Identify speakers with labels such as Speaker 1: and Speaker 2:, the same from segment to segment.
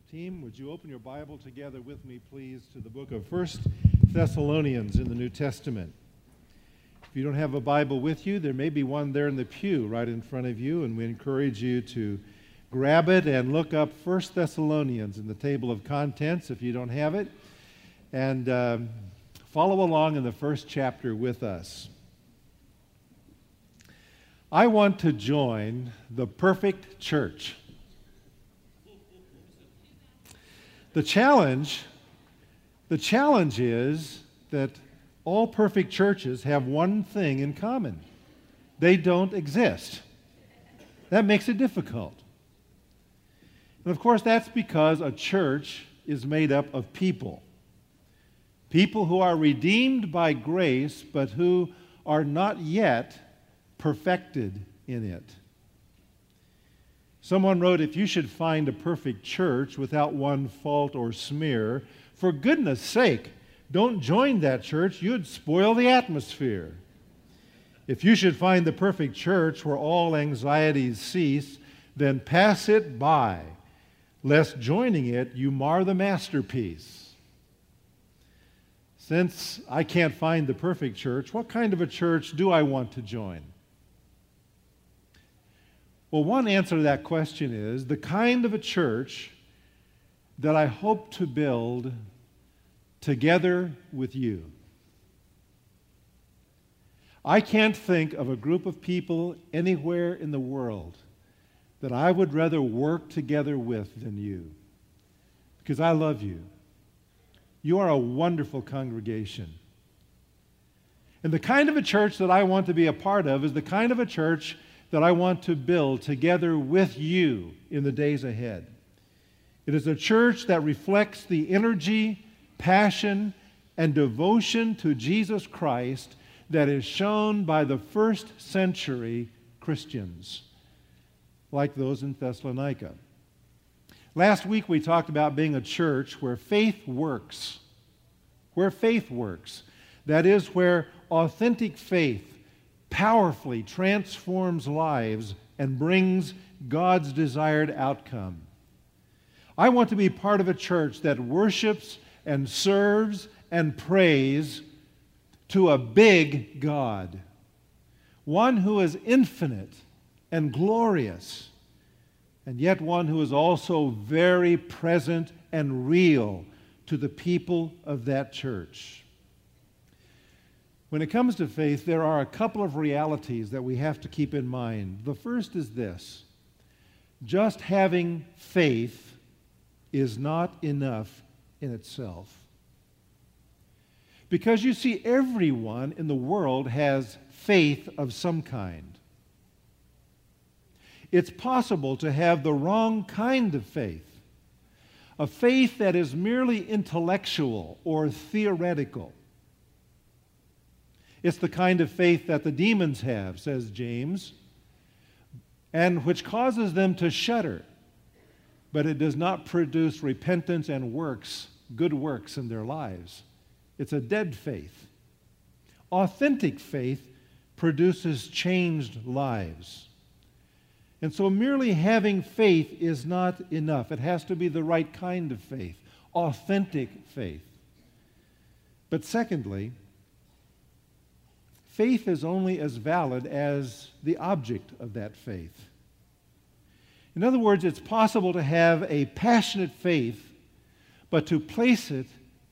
Speaker 1: worship team, would you open your Bible together with me, please, to the book of First Thessalonians in the New Testament? If you don't have a Bible with you, there may be one there in the pew right in front of you, and we encourage you to grab it and look up First Thessalonians in the table of contents if you don't have it, and um, follow along in the first chapter with us. I want to join the perfect church. The challenge, the challenge is that all perfect churches have one thing in common. They don't exist. That makes it difficult. And of course, that's because a church is made up of people. People who are redeemed by grace, but who are not yet perfected in it. Someone wrote, If you should find a perfect church without one fault or smear, for goodness sake, don't join that church. You'd spoil the atmosphere. If you should find the perfect church where all anxieties cease, then pass it by, lest joining it you mar the masterpiece. Since I can't find the perfect church, what kind of a church do I want to join? Well, one answer to that question is the kind of a church that I hope to build together with you. I can't think of a group of people anywhere in the world that I would rather work together with than you because I love you. You are a wonderful congregation. And the kind of a church that I want to be a part of is the kind of a church that I want to build together with you in the days ahead. It is a church that reflects the energy, passion, and devotion to Jesus Christ that is shown by the first century Christians, like those in Thessalonica. Last week we talked about being a church where faith works. Where faith works. That is, where authentic faith powerfully transforms lives and brings God's desired outcome. I want to be part of a church that worships and serves and prays to a big God, one who is infinite and glorious, and yet one who is also very present and real to the people of that church. When it comes to faith, there are a couple of realities that we have to keep in mind. The first is this just having faith is not enough in itself. Because you see, everyone in the world has faith of some kind. It's possible to have the wrong kind of faith, a faith that is merely intellectual or theoretical. It's the kind of faith that the demons have, says James, and which causes them to shudder, but it does not produce repentance and works, good works in their lives. It's a dead faith. Authentic faith produces changed lives. And so merely having faith is not enough. It has to be the right kind of faith, authentic faith. But secondly, faith is only as valid as the object of that faith. In other words, it's possible to have a passionate faith, but to place it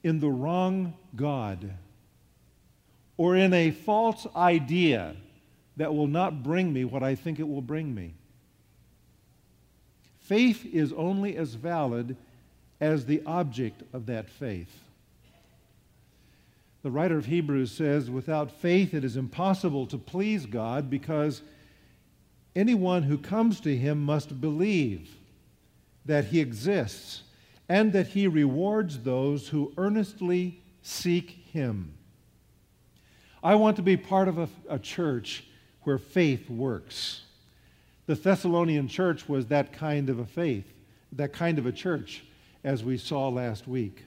Speaker 1: in the wrong God or in a false idea that will not bring me what I think it will bring me. Faith is only as valid as the object of that faith. The writer of Hebrews says, without faith it is impossible to please God because anyone who comes to him must believe that he exists and that he rewards those who earnestly seek him. I want to be part of a, a, church where faith works. The Thessalonian church was that kind of a faith, that kind of a church, as we saw last week.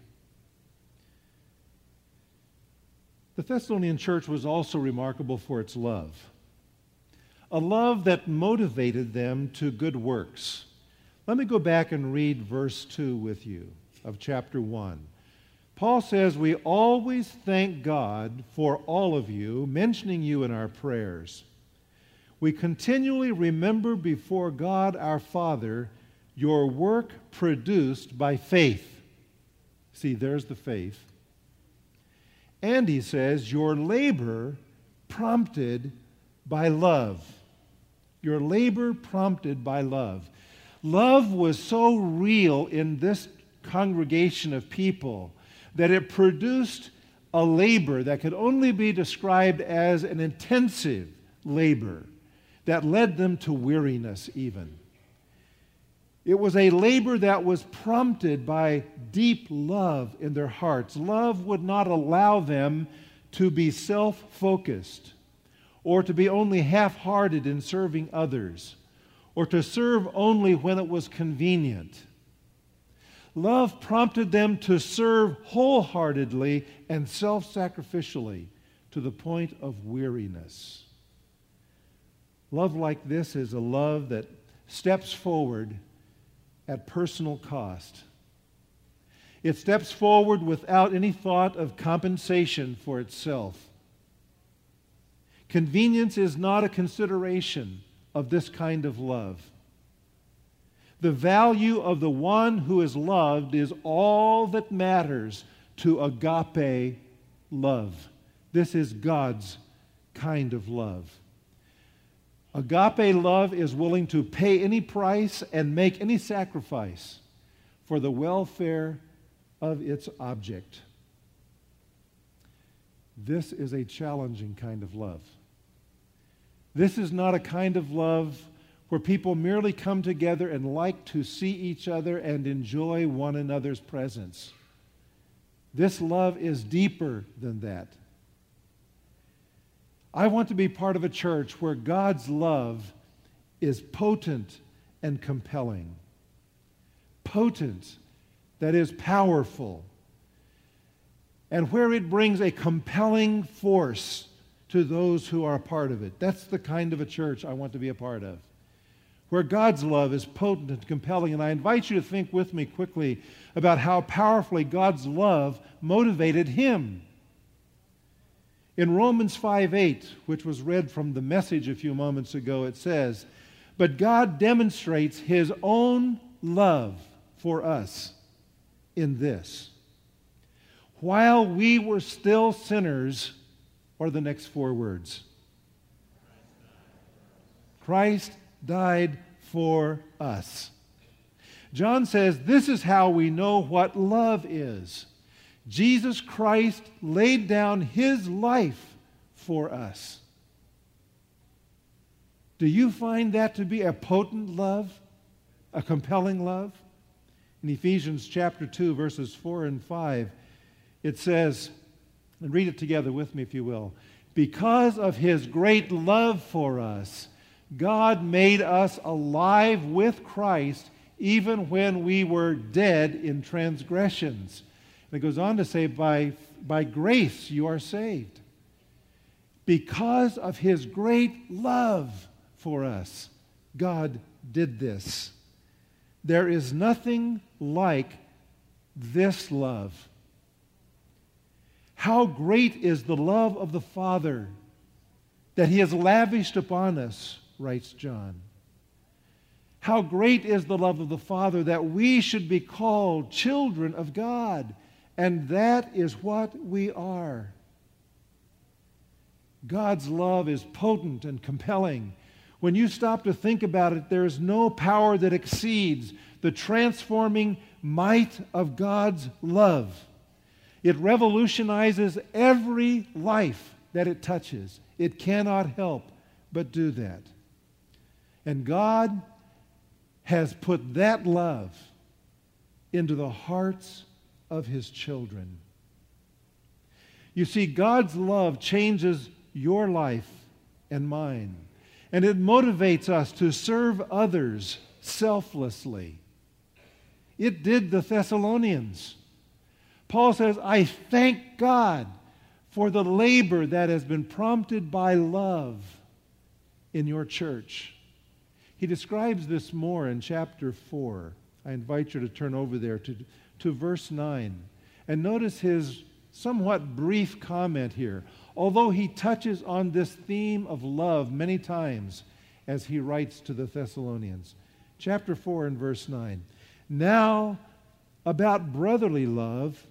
Speaker 1: The Thessalonian church was also remarkable for its love, a love that motivated them to good works. Let me go back and read verse 2 with you of chapter 1. Paul says, We always thank God for all of you, mentioning you in our prayers. We continually remember before God our Father your work produced by faith. See, there's the faith. And he says, Your labor prompted by love. Your labor prompted by love. Love was so real in this congregation of people that it produced a labor that could only be described as an intensive labor that led them to weariness, even. It was a labor that was prompted by deep love in their hearts. Love would not allow them to be self focused or to be only half hearted in serving others or to serve only when it was convenient. Love prompted them to serve wholeheartedly and self sacrificially to the point of weariness. Love like this is a love that steps forward at personal cost. It steps forward without any thought of compensation for itself. Convenience is not a consideration of this kind of love. The value of the one who is loved is all that matters to agape love. This is God's kind of love. Agape love is willing to pay any price and make any sacrifice for the welfare of its object. This is a challenging kind of love. This is not a kind of love where people merely come together and like to see each other and enjoy one another's presence. This love is deeper than that. I want to be part of a church where God's love is potent and compelling. Potent, that is powerful, and where it brings a compelling force to those who are a part of it. That's the kind of a church I want to be a part of where God's love is potent and compelling. And I invite you to think with me quickly about how powerfully God's love motivated him. In Romans 5 8, which was read from the message a few moments ago, it says, But God demonstrates his own love for us in this. While we were still sinners, or the next four words Christ died for us. John says this is how we know what love is. Jesus Christ laid down his life for us. Do you find that to be a potent love, a compelling love? In Ephesians chapter 2, verses 4 and 5, it says, and read it together with me if you will. Because of his great love for us, God made us alive with Christ even when we were dead in transgressions. And it goes on to say, by, by grace you are saved. Because of his great love for us, God did this. There is nothing like this love. How great is the love of the Father that he has lavished upon us writes John. How great is the love of the Father that we should be called children of God, and that is what we are. God's love is potent and compelling. When you stop to think about it, there is no power that exceeds the transforming might of God's love. It revolutionizes every life that it touches. It cannot help but do that. And God has put that love into the hearts of his children. You see, God's love changes your life and mine, and it motivates us to serve others selflessly. It did the Thessalonians. Paul says, I thank God for the labor that has been prompted by love in your church. He describes this more in chapter 4. I invite you to turn over there to, to verse 9. And notice his somewhat brief comment here. Although he touches on this theme of love many times as he writes to the Thessalonians. Chapter 4 and verse 9. Now, about brotherly love,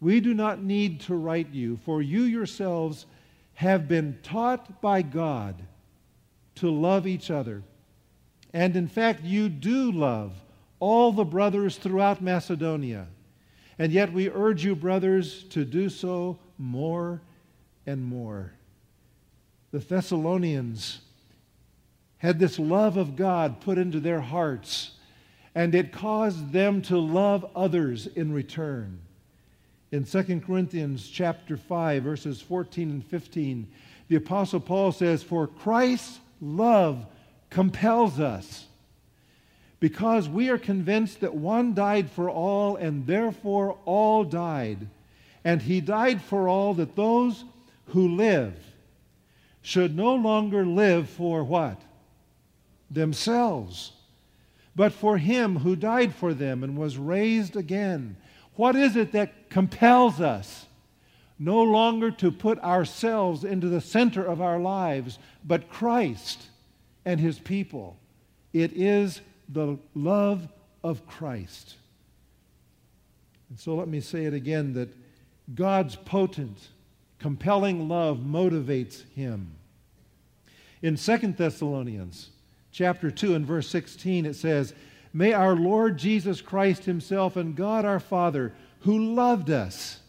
Speaker 1: we do not need to write you, for you yourselves have been taught by God to love each other. And in fact, you do love all the brothers throughout Macedonia. And yet we urge you, brothers, to do so more and more. The Thessalonians had this love of God put into their hearts, and it caused them to love others in return. In 2 Corinthians chapter 5 verses 14 and 15, the apostle Paul says, "For Christ's love compels us, because we are convinced that one died for all, and therefore all died. And he died for all, that those who live should no longer live for what? Themselves, but for him who died for them and was raised again. What is it that compels us? No longer to put ourselves into the center of our lives, but Christ and his people. It is the love of Christ. And so let me say it again that God's potent, compelling love motivates him. In 2 Thessalonians chapter 2 and verse 16 it says, "May our Lord Jesus Christ himself and God our Father, who loved us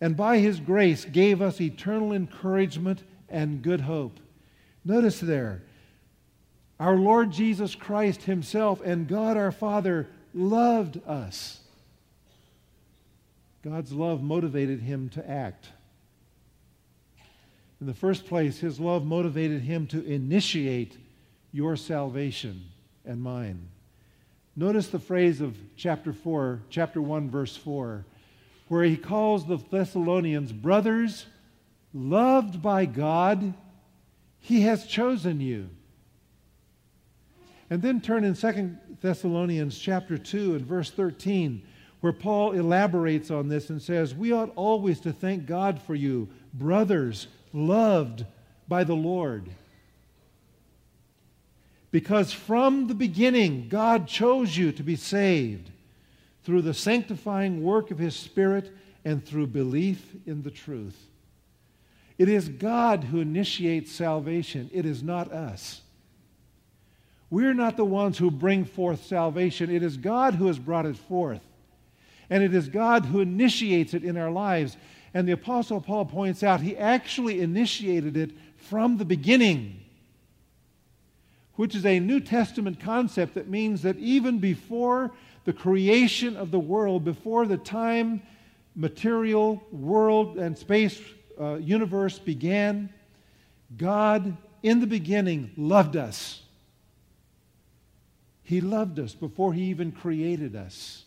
Speaker 1: and by his grace gave us eternal encouragement and good hope." Notice there, our Lord Jesus Christ Himself and God our Father loved us. God's love motivated Him to act. In the first place, His love motivated Him to initiate your salvation and mine. Notice the phrase of chapter 4, chapter 1, verse 4, where he calls the Thessalonians brothers, loved by God, He has chosen you. And then turn in 2 Thessalonians chapter 2 and verse 13, where Paul elaborates on this and says, We ought always to thank God for you, brothers, loved by the Lord. Because from the beginning, God chose you to be saved through the sanctifying work of His Spirit and through belief in the truth. It is God who initiates salvation, it is not us. We're not the ones who bring forth salvation. It is God who has brought it forth. And it is God who initiates it in our lives. And the Apostle Paul points out he actually initiated it from the beginning, which is a New Testament concept that means that even before the creation of the world, before the time, material, world, and space uh, universe began, God in the beginning loved us. He loved us before He even created us.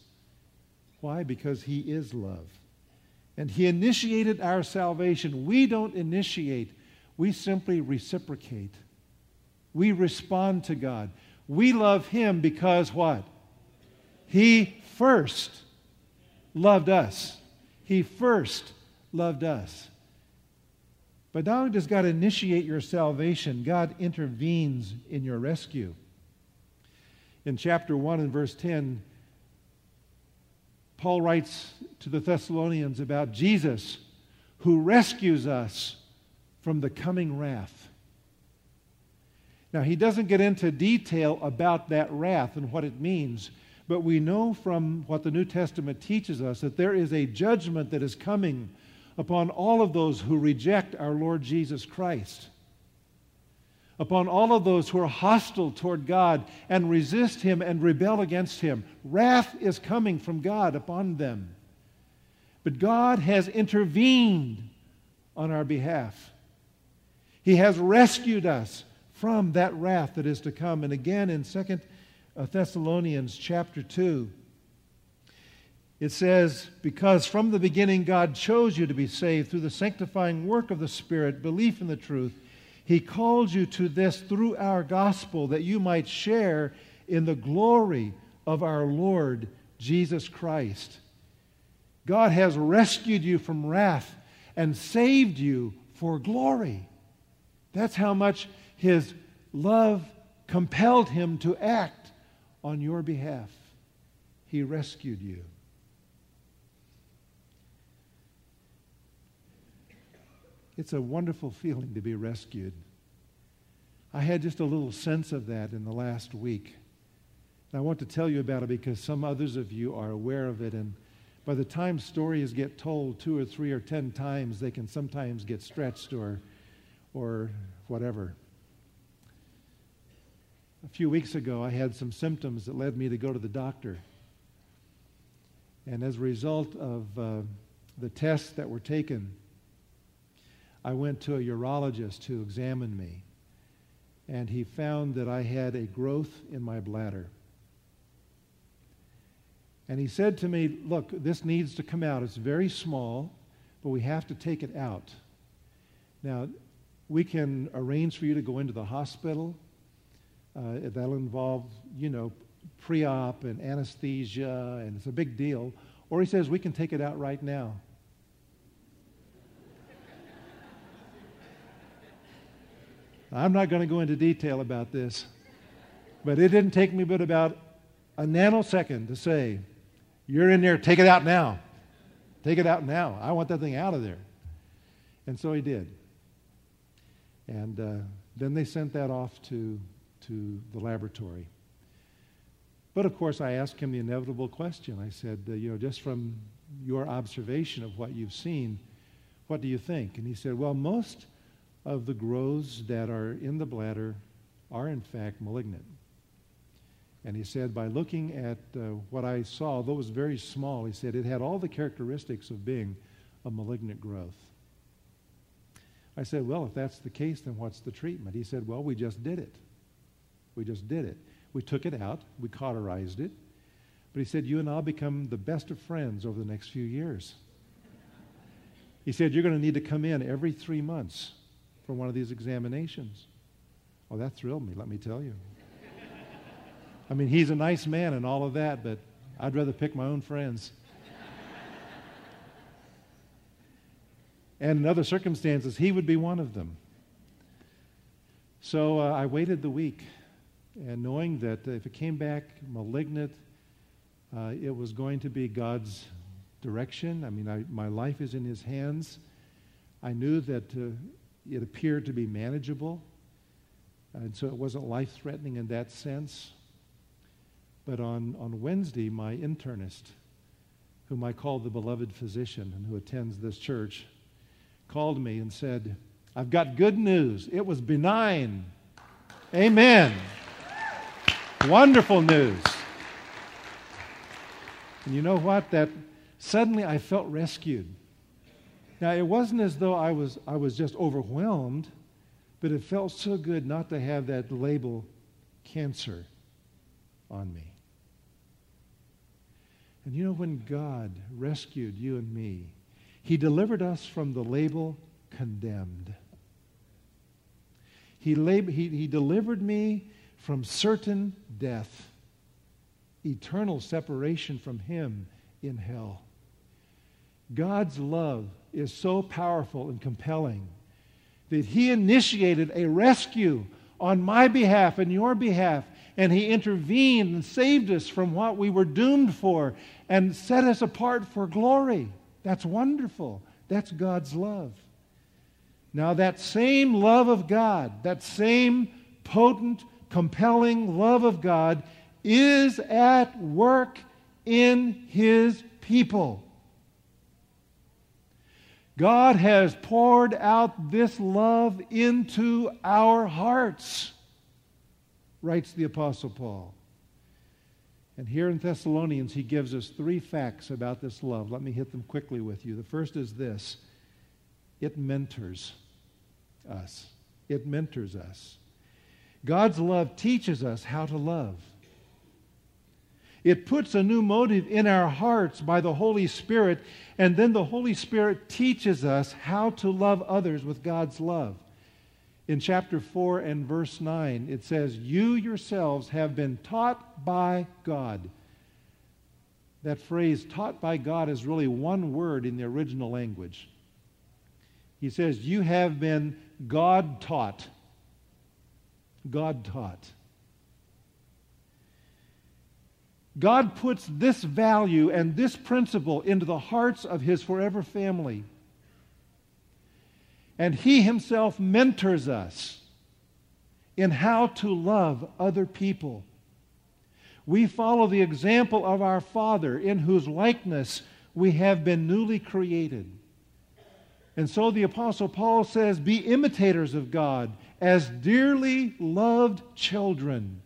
Speaker 1: Why? Because He is love. And He initiated our salvation. We don't initiate, we simply reciprocate. We respond to God. We love Him because what? He first loved us. He first loved us. But not only does God initiate your salvation, God intervenes in your rescue in chapter 1 and verse 10, Paul writes to the Thessalonians about Jesus who rescues us from the coming wrath. Now, he doesn't get into detail about that wrath and what it means, but we know from what the New Testament teaches us that there is a judgment that is coming upon all of those who reject our Lord Jesus Christ upon all of those who are hostile toward God and resist Him and rebel against Him. Wrath is coming from God upon them. But God has intervened on our behalf. He has rescued us from that wrath that is to come. And again in 2 uh, Thessalonians chapter 2, it says, Because from the beginning God chose you to be saved through the sanctifying work of the Spirit, belief in the truth He called you to this through our gospel that you might share in the glory of our Lord Jesus Christ. God has rescued you from wrath and saved you for glory. That's how much His love compelled Him to act on your behalf. He rescued you. It's a wonderful feeling to be rescued. I had just a little sense of that in the last week. And I want to tell you about it because some others of you are aware of it. And by the time stories get told two or three or ten times, they can sometimes get stretched or, or whatever. A few weeks ago, I had some symptoms that led me to go to the doctor. And as a result of uh, the tests that were taken, I went to a urologist who examined me, and he found that I had a growth in my bladder. And he said to me, Look, this needs to come out. It's very small, but we have to take it out. Now, we can arrange for you to go into the hospital. Uh, that'll involve, you know, pre op and anesthesia, and it's a big deal. Or he says, We can take it out right now. I'm not going to go into detail about this, but it didn't take me but about a nanosecond to say, You're in there, take it out now. Take it out now. I want that thing out of there. And so he did. And uh, then they sent that off to, to the laboratory. But of course, I asked him the inevitable question. I said, uh, You know, just from your observation of what you've seen, what do you think? And he said, Well, most of the growths that are in the bladder are in fact malignant. And he said, by looking at uh, what I saw, though it was very small, he said it had all the characteristics of being a malignant growth. I said, well, if that's the case, then what's the treatment? He said, well, we just did it. We just did it. We took it out, we cauterized it. But he said, you and I'll become the best of friends over the next few years. He said, you're going to need to come in every three months for one of these examinations. Oh, that thrilled me, let me tell you. I mean, he's a nice man and all of that, but I'd rather pick my own friends. and in other circumstances, he would be one of them. So uh, I waited the week, and knowing that if it came back malignant, uh, it was going to be God's direction. I mean, I, my life is in his hands. I knew that uh, it appeared to be manageable, and so it wasn't life threatening in that sense. But on, on Wednesday, my internist, whom I call the beloved physician and who attends this church, called me and said, I've got good news. It was benign. Amen. Wonderful news. And you know what? That suddenly I felt rescued. Now, it wasn't as though I was, I was just overwhelmed, but it felt so good not to have that label cancer on me. And you know, when God rescued you and me, He delivered us from the label condemned. He, lab- he, he delivered me from certain death, eternal separation from Him in hell. God's love is so powerful and compelling that He initiated a rescue on my behalf and your behalf, and He intervened and saved us from what we were doomed for and set us apart for glory. That's wonderful. That's God's love. Now, that same love of God, that same potent, compelling love of God, is at work in His people. God has poured out this love into our hearts, writes the Apostle Paul. And here in Thessalonians, he gives us three facts about this love. Let me hit them quickly with you. The first is this it mentors us. It mentors us. God's love teaches us how to love. It puts a new motive in our hearts by the Holy Spirit, and then the Holy Spirit teaches us how to love others with God's love. In chapter 4 and verse 9, it says, You yourselves have been taught by God. That phrase, taught by God, is really one word in the original language. He says, You have been God taught. God taught. God puts this value and this principle into the hearts of his forever family. And he himself mentors us in how to love other people. We follow the example of our Father, in whose likeness we have been newly created. And so the Apostle Paul says, Be imitators of God as dearly loved children,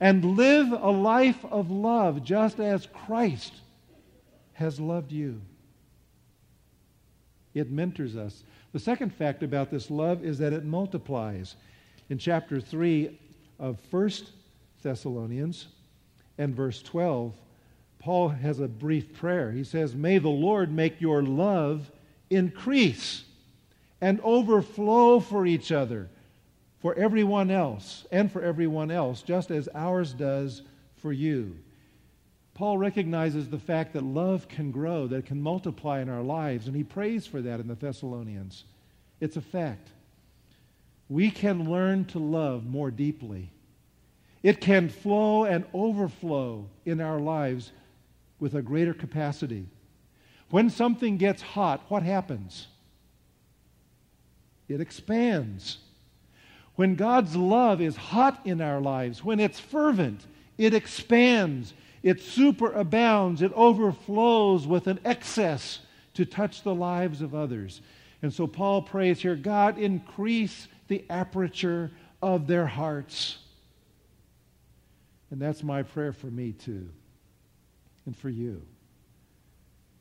Speaker 1: and live a life of love just as Christ has loved you. It mentors us. The second fact about this love is that it multiplies. In chapter 3 of 1 Thessalonians and verse 12, Paul has a brief prayer. He says, May the Lord make your love increase and overflow for each other, for everyone else, and for everyone else, just as ours does for you. Paul recognizes the fact that love can grow, that it can multiply in our lives, and he prays for that in the Thessalonians. It's a fact. We can learn to love more deeply. It can flow and overflow in our lives with a greater capacity. When something gets hot, what happens? It expands. When God's love is hot in our lives, when it's fervent, it expands it superabounds, it overflows with an excess to touch the lives of others. And so Paul prays here God, increase the aperture of their hearts. And that's my prayer for me too, and for you.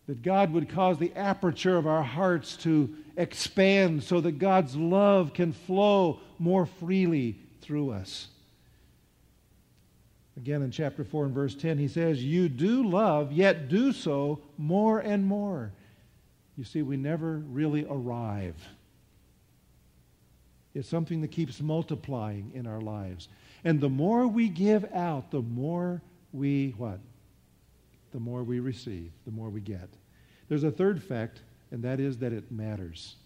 Speaker 1: That God would cause the aperture of our hearts to expand so that God's love can flow more freely through us. Again, in chapter 4 and verse 10, he says, You do love, yet do so more and more. You see, we never really arrive. It's something that keeps multiplying in our lives. And the more we give out, the more we what? The more we receive, the more we get. There's a third fact, and that is that it matters.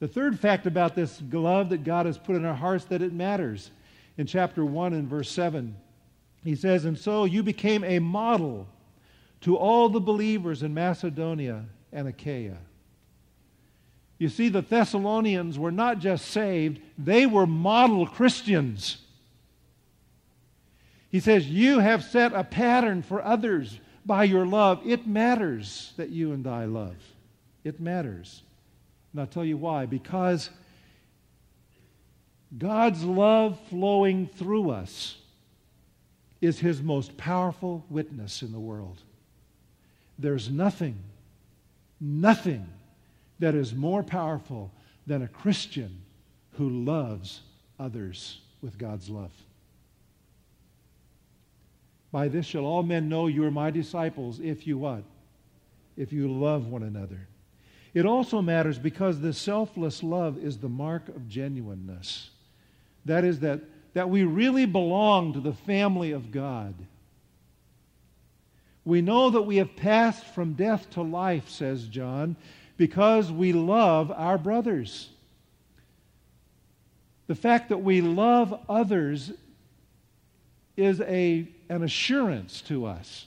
Speaker 1: The third fact about this love that God has put in our hearts that it matters. In chapter 1 and verse 7, he says, And so you became a model to all the believers in Macedonia and Achaia. You see, the Thessalonians were not just saved, they were model Christians. He says, You have set a pattern for others by your love. It matters that you and I love. It matters. And I'll tell you why. Because God's love flowing through us is his most powerful witness in the world. There's nothing, nothing that is more powerful than a Christian who loves others with God's love. By this shall all men know you are my disciples if you what? If you love one another. It also matters because the selfless love is the mark of genuineness. That is, that that we really belong to the family of God. We know that we have passed from death to life, says John, because we love our brothers. The fact that we love others is a, an assurance to us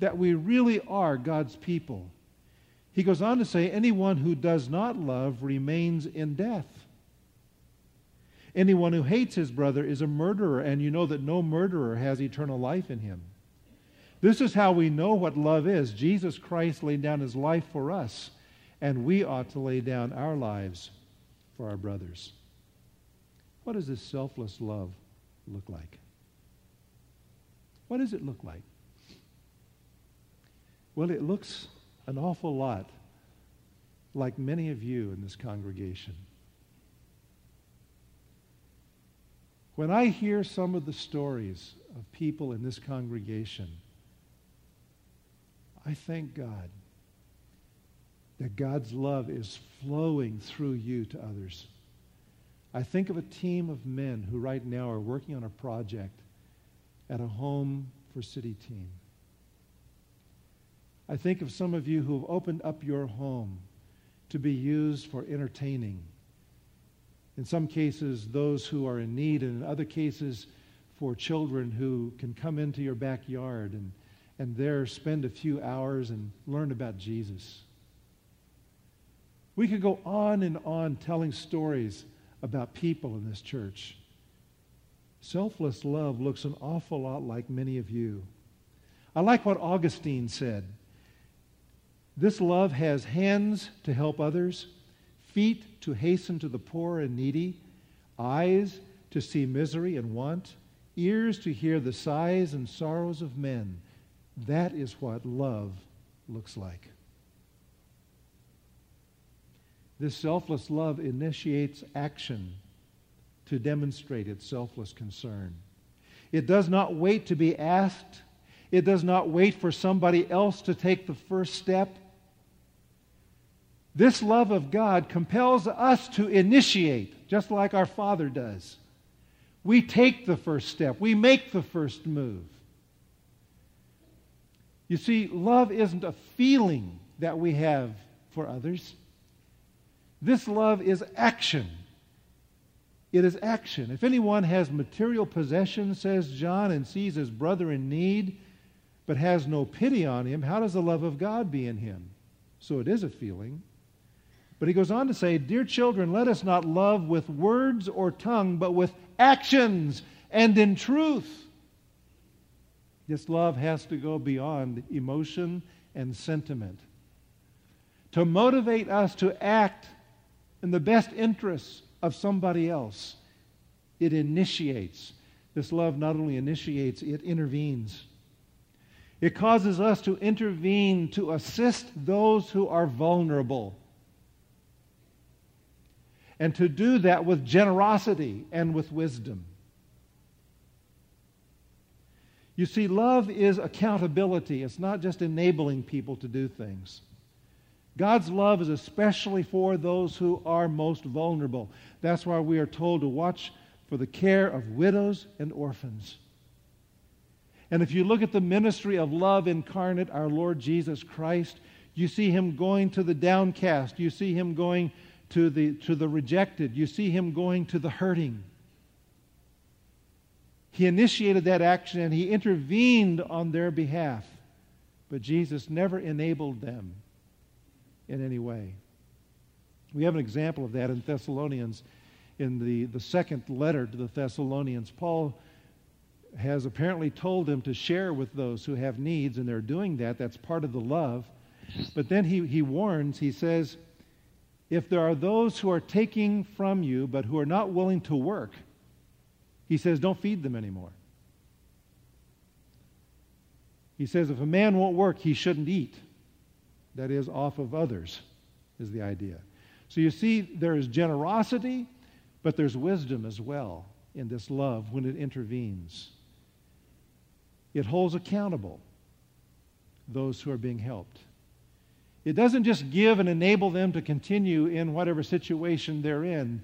Speaker 1: that we really are God's people. He goes on to say, anyone who does not love remains in death. Anyone who hates his brother is a murderer, and you know that no murderer has eternal life in him. This is how we know what love is. Jesus Christ laid down his life for us, and we ought to lay down our lives for our brothers. What does this selfless love look like? What does it look like? Well, it looks an awful lot like many of you in this congregation. When I hear some of the stories of people in this congregation, I thank God that God's love is flowing through you to others. I think of a team of men who right now are working on a project at a home for City Team. I think of some of you who have opened up your home to be used for entertaining. In some cases, those who are in need, and in other cases, for children who can come into your backyard and, and there spend a few hours and learn about Jesus. We could go on and on telling stories about people in this church. Selfless love looks an awful lot like many of you. I like what Augustine said. This love has hands to help others, feet to hasten to the poor and needy, eyes to see misery and want, ears to hear the sighs and sorrows of men. That is what love looks like. This selfless love initiates action to demonstrate its selfless concern. It does not wait to be asked. It does not wait for somebody else to take the first step. This love of God compels us to initiate, just like our Father does. We take the first step, we make the first move. You see, love isn't a feeling that we have for others. This love is action. It is action. If anyone has material possessions, says John, and sees his brother in need, but has no pity on him, how does the love of God be in him? So it is a feeling. But he goes on to say, Dear children, let us not love with words or tongue, but with actions and in truth. This love has to go beyond emotion and sentiment. To motivate us to act in the best interests of somebody else, it initiates. This love not only initiates, it intervenes. It causes us to intervene to assist those who are vulnerable and to do that with generosity and with wisdom. You see, love is accountability. It's not just enabling people to do things. God's love is especially for those who are most vulnerable. That's why we are told to watch for the care of widows and orphans. And if you look at the ministry of love incarnate, our Lord Jesus Christ, you see him going to the downcast. You see him going to the, to the rejected. You see him going to the hurting. He initiated that action and he intervened on their behalf. But Jesus never enabled them in any way. We have an example of that in Thessalonians, in the, the second letter to the Thessalonians. Paul has apparently told them to share with those who have needs, and they're doing that. That's part of the love. But then he, he warns, he says, if there are those who are taking from you but who are not willing to work, he says, don't feed them anymore. He says, if a man won't work, he shouldn't eat. That is, off of others, is the idea. So you see, there is generosity, but there's wisdom as well in this love when it intervenes. It holds accountable those who are being helped. It doesn't just give and enable them to continue in whatever situation they're in.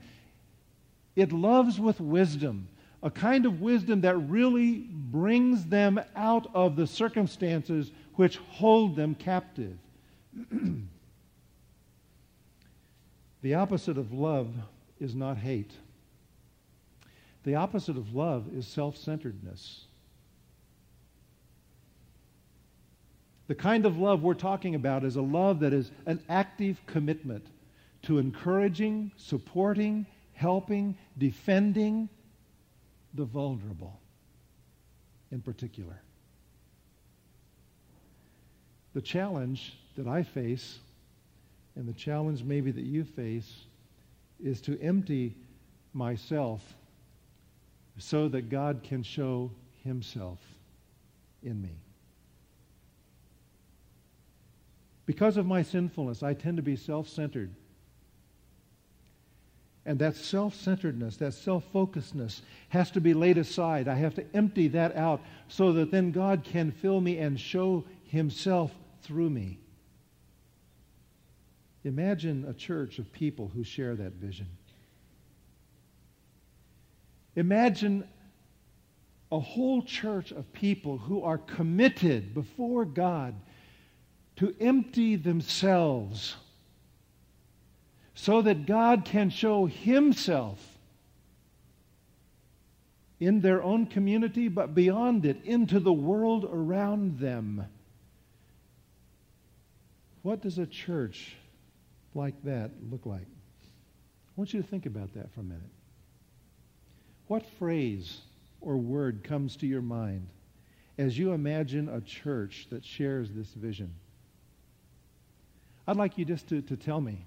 Speaker 1: It loves with wisdom, a kind of wisdom that really brings them out of the circumstances which hold them captive. The opposite of love is not hate. The opposite of love is self centeredness. The kind of love we're talking about is a love that is an active commitment to encouraging, supporting, helping, defending the vulnerable in particular. The challenge that I face, and the challenge maybe that you face, is to empty myself so that God can show himself in me. Because of my sinfulness, I tend to be self centered. And that self centeredness, that self focusedness has to be laid aside. I have to empty that out so that then God can fill me and show Himself through me. Imagine a church of people who share that vision. Imagine a whole church of people who are committed before God to empty themselves so that God can show Himself in their own community, but beyond it, into the world around them. What does a church like that look like? I want you to think about that for a minute. What phrase or word comes to your mind as you imagine a church that shares this vision? I'd like you just to, to tell me.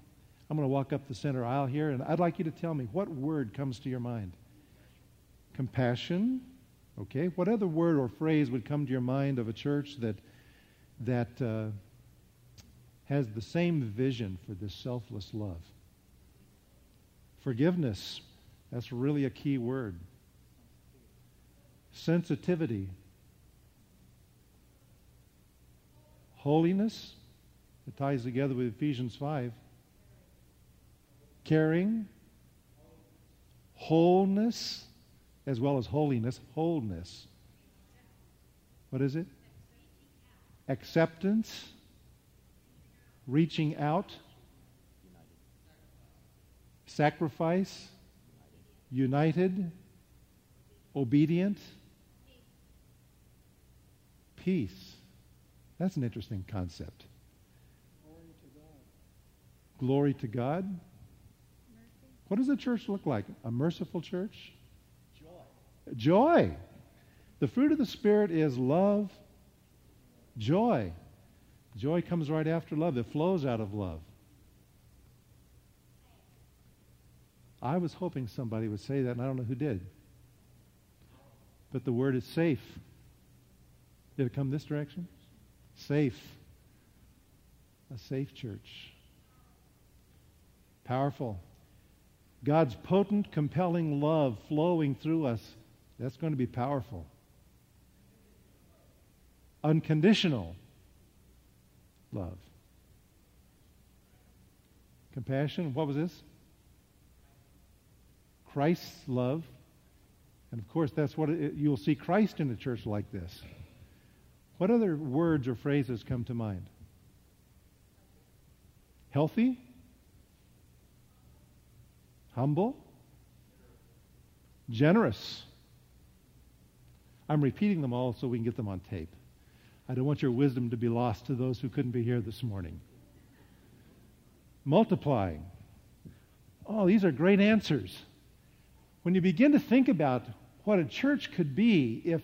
Speaker 1: I'm going to walk up the center aisle here, and I'd like you to tell me what word comes to your mind. Compassion. Okay. What other word or phrase would come to your mind of a church that that uh, has the same vision for this selfless love? Forgiveness. That's really a key word. Sensitivity. Holiness. It ties together with Ephesians 5. Caring. Wholeness as well as holiness. Wholeness. What is it? Acceptance. Reaching out. Sacrifice. United. Obedient. Peace. That's an interesting concept. Glory to God. What does a church look like? A merciful church? Joy. The fruit of the Spirit is love, joy. Joy comes right after love, it flows out of love. I was hoping somebody would say that, and I don't know who did. But the word is safe. Did it come this direction? Safe. A safe church. Powerful. God's potent, compelling love flowing through us that's going to be powerful. Unconditional love. Compassion. What was this? Christ's love. And of course, that's what it, you'll see Christ in a church like this. What other words or phrases come to mind? Healthy? Humble? Generous? I'm repeating them all so we can get them on tape. I don't want your wisdom to be lost to those who couldn't be here this morning. Multiplying. Oh, these are great answers. When you begin to think about what a church could be if,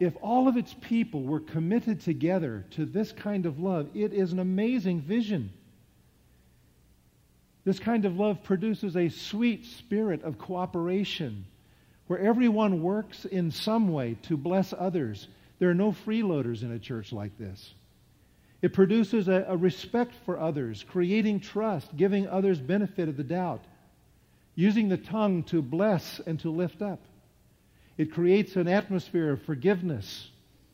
Speaker 1: if all of its people were committed together to this kind of love, it is an amazing vision. This kind of love produces a sweet spirit of cooperation where everyone works in some way to bless others. There are no freeloaders in a church like this. It produces a, a, respect for others, creating trust, giving others benefit of the doubt, using the tongue to bless and to lift up. It creates an atmosphere of forgiveness.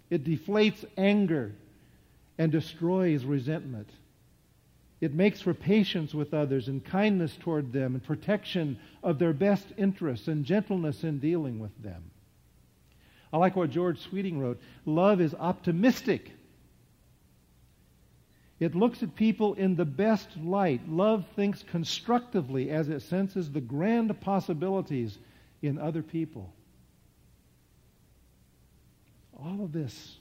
Speaker 1: It deflates anger and destroys resentment. It makes for patience with others and kindness toward them and protection of their best interests and gentleness in dealing with them. I like what George Sweeting wrote love is optimistic. It looks at people in the best light. Love thinks constructively as it senses the grand possibilities in other people. All of this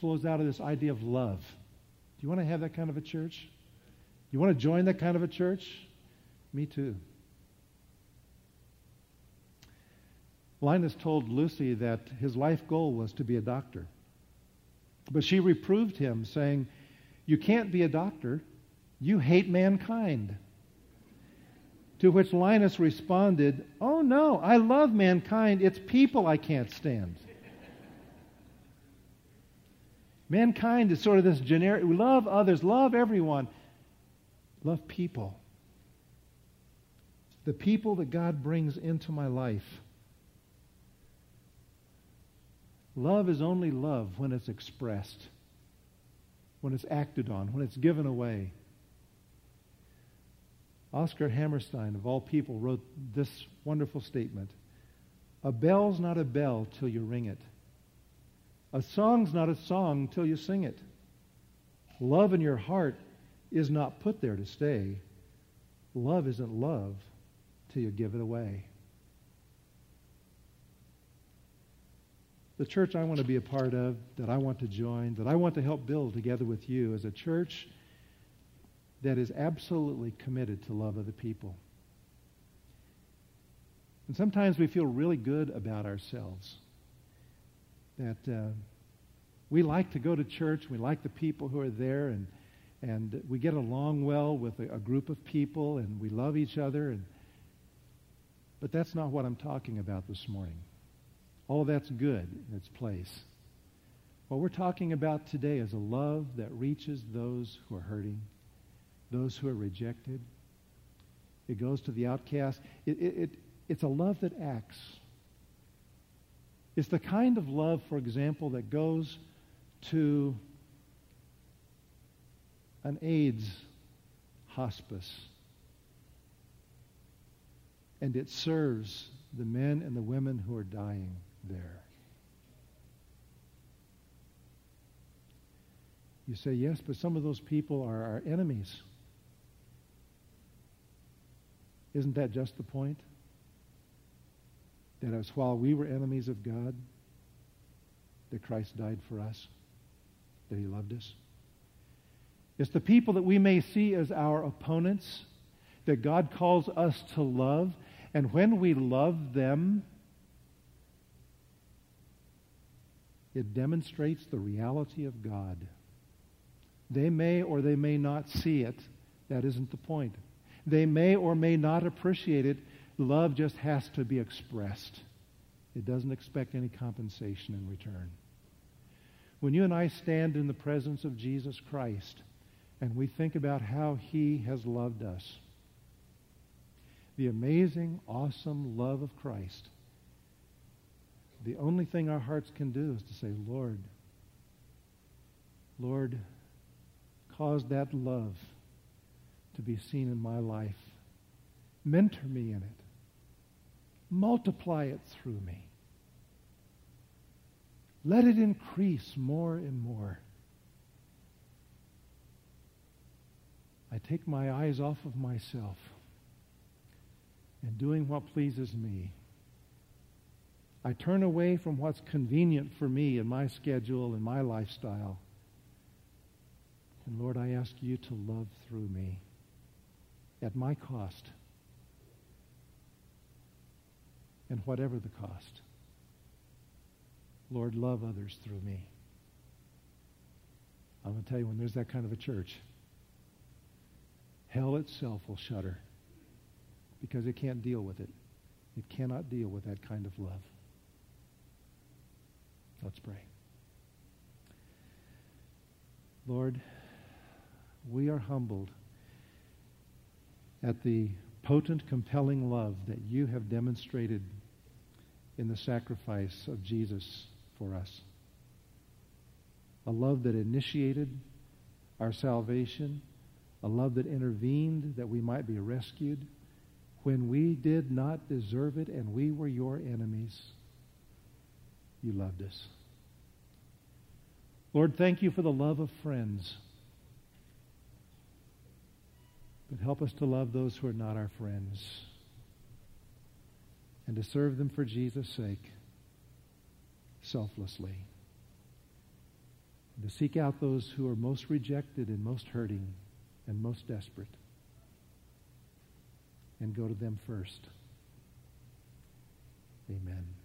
Speaker 1: flows out of this idea of love. Do you want to have that kind of a church? You want to join that kind of a church? Me too. Linus told Lucy that his life goal was to be a doctor. But she reproved him, saying, You can't be a doctor. You hate mankind. To which Linus responded, Oh no, I love mankind. It's people I can't stand. mankind is sort of this generic we love others, love everyone. Love people. The people that God brings into my life. Love is only love when it's expressed, when it's acted on, when it's given away. Oscar Hammerstein, of all people, wrote this wonderful statement A bell's not a bell till you ring it. A song's not a song till you sing it. Love in your heart is not put there to stay. Love isn't love till you give it away. The church I want to be a part of, that I want to join, that I want to help build together with you is a church that is absolutely committed to love other people. And sometimes we feel really good about ourselves. That uh, we like to go to church, we like the people who are there, and, and we get along well with a, a group of people, and we love each other. And, but that's not what I'm talking about this morning. All that's good in its place. What we're talking about today is a love that reaches those who are hurting those who are rejected. It goes to the outcast. It, it, it, it's a love that acts. It's the kind of love, for example, that goes to an AIDS hospice and it serves the men and the women who are dying there. You say, yes, but some of those people are our enemies. Isn't that just the point? That as while we were enemies of God, that Christ died for us, that he loved us. It's the people that we may see as our opponents that God calls us to love. And when we love them, it demonstrates the reality of God. They may or they may not see it. That isn't the point. They may or may not appreciate it. Love just has to be expressed. It doesn't expect any compensation in return. When you and I stand in the presence of Jesus Christ and we think about how he has loved us, the amazing, awesome love of Christ, the only thing our hearts can do is to say, Lord, Lord, cause that love to be seen in my life. Mentor me in it. Multiply it through me. Let it increase more and more. I take my eyes off of myself and doing what pleases me. I turn away from what's convenient for me and my schedule and my lifestyle. And Lord, I ask you to love through me at my cost and whatever the cost. Lord, love others through me. I'm going to tell you, when there's that kind of a church, hell itself will shudder because it can't deal with it. It cannot deal with that kind of love. Let's pray. Lord, we are humbled at the potent, compelling love that you have demonstrated in the sacrifice of Jesus for us. A love that initiated our salvation, a love that intervened that we might be rescued when we did not deserve it and we were your enemies. You loved us. Lord, thank you for the love of friends. But help us to love those who are not our friends and to serve them for Jesus' sake selflessly. And to seek out those who are most rejected and most hurting and most desperate and go to them first. Amen.